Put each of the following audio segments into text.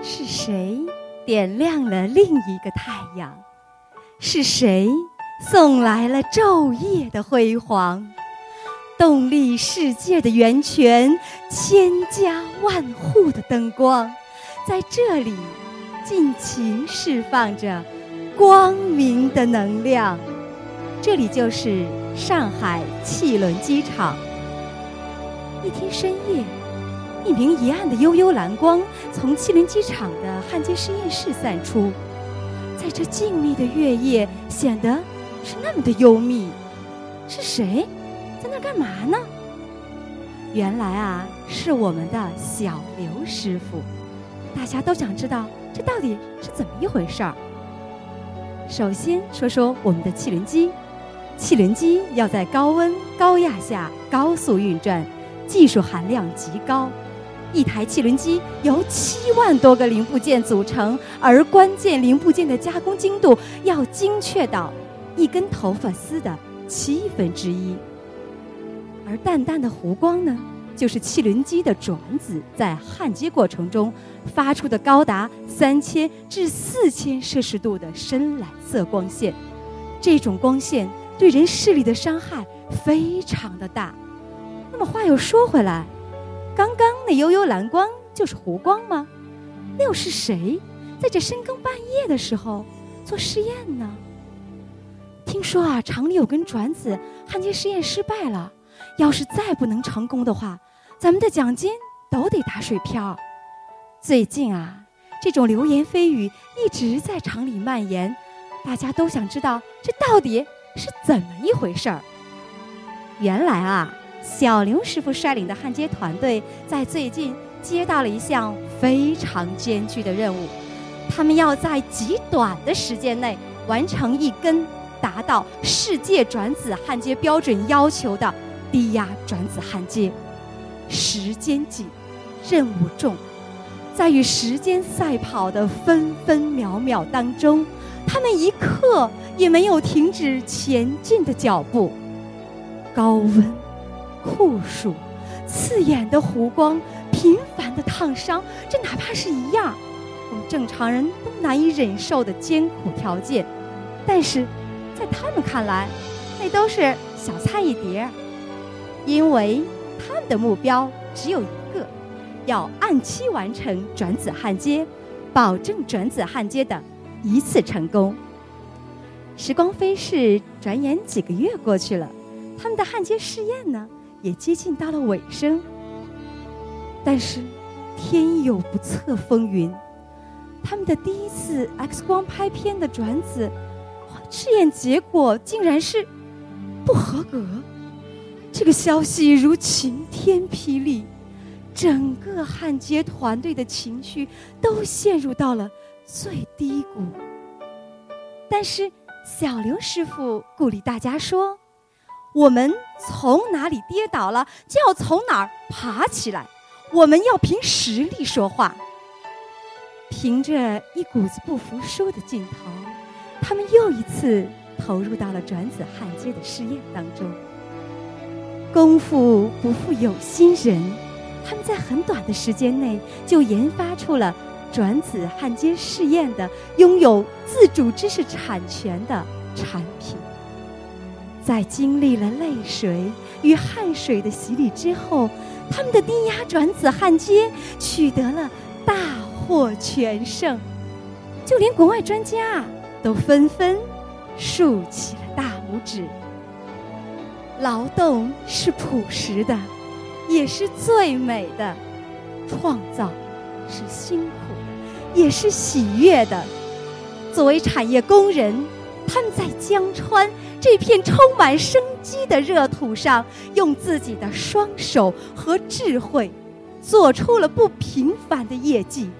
是谁点亮了另一个太阳？是谁送来了昼夜的辉煌？动力世界的源泉，千家万户的灯光，在这里尽情释放着光明的能量。这里就是上海汽轮机场。一天深夜，一名一暗的幽幽蓝光从汽轮机场的焊接实验室散出，在这静谧的月夜，显得是那么的幽密。是谁在那干嘛呢？原来啊，是我们的小刘师傅。大家都想知道这到底是怎么一回事儿。首先说说我们的汽轮机。汽轮机要在高温高压下高速运转，技术含量极高。一台汽轮机由七万多个零部件组成，而关键零部件的加工精度要精确到一根头发丝的七分之一。而淡淡的弧光呢，就是汽轮机的转子在焊接过程中发出的高达三千至四千摄氏度的深蓝色光线。这种光线。对人视力的伤害非常的大。那么话又说回来，刚刚那幽幽蓝光就是弧光吗？那又是谁在这深更半夜的时候做试验呢？听说啊，厂里有根转子焊接实验失败了，要是再不能成功的话，咱们的奖金都得打水漂。最近啊，这种流言蜚语一直在厂里蔓延，大家都想知道这到底。是怎么一回事儿？原来啊，小刘师傅率领的焊接团队在最近接到了一项非常艰巨的任务，他们要在极短的时间内完成一根达到世界转子焊接标准要求的低压转子焊接。时间紧，任务重，在与时间赛跑的分分秒秒当中，他们一刻。也没有停止前进的脚步。高温、酷暑、刺眼的弧光、频繁的烫伤，这哪怕是一样我们正常人都难以忍受的艰苦条件，但是在他们看来，那都是小菜一碟，因为他们的目标只有一个：要按期完成转子焊接，保证转子焊接的一次成功。时光飞逝，转眼几个月过去了，他们的焊接试验呢，也接近到了尾声。但是，天有不测风云，他们的第一次 X 光拍片的转子试验结果竟然是不合格。这个消息如晴天霹雳，整个焊接团队的情绪都陷入到了最低谷。但是。小刘师傅鼓励大家说：“我们从哪里跌倒了，就要从哪儿爬起来。我们要凭实力说话。”凭着一股子不服输的劲头，他们又一次投入到了转子焊接的试验当中。功夫不负有心人，他们在很短的时间内就研发出了。转子焊接试验的拥有自主知识产权的产品，在经历了泪水与汗水的洗礼之后，他们的低压转子焊接取得了大获全胜，就连国外专家都纷纷竖起了大拇指。劳动是朴实的，也是最美的，创造是辛苦的。也是喜悦的。作为产业工人，他们在江川这片充满生机的热土上，用自己的双手和智慧，做出了不平凡的业绩，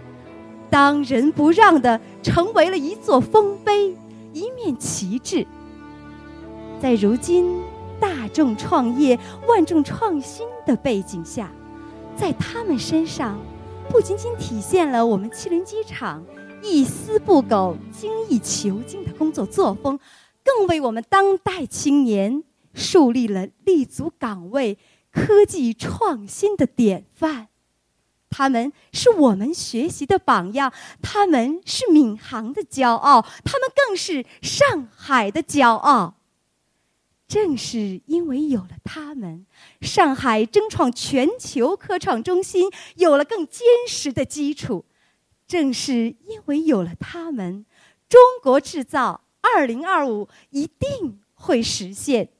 当仁不让的成为了一座丰碑、一面旗帜。在如今大众创业、万众创新的背景下，在他们身上。不仅仅体现了我们七零机厂一丝不苟、精益求精的工作作风，更为我们当代青年树立了立足岗位、科技创新的典范。他们是我们学习的榜样，他们是闵行的骄傲，他们更是上海的骄傲。正是因为有了他们，上海争创全球科创中心有了更坚实的基础。正是因为有了他们，中国制造二零二五一定会实现。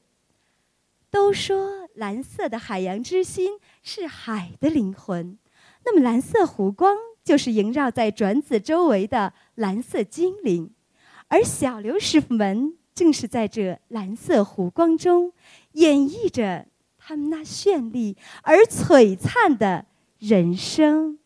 都说蓝色的海洋之心是海的灵魂。那么，蓝色湖光就是萦绕在转子周围的蓝色精灵，而小刘师傅们正是在这蓝色湖光中演绎着他们那绚丽而璀璨的人生。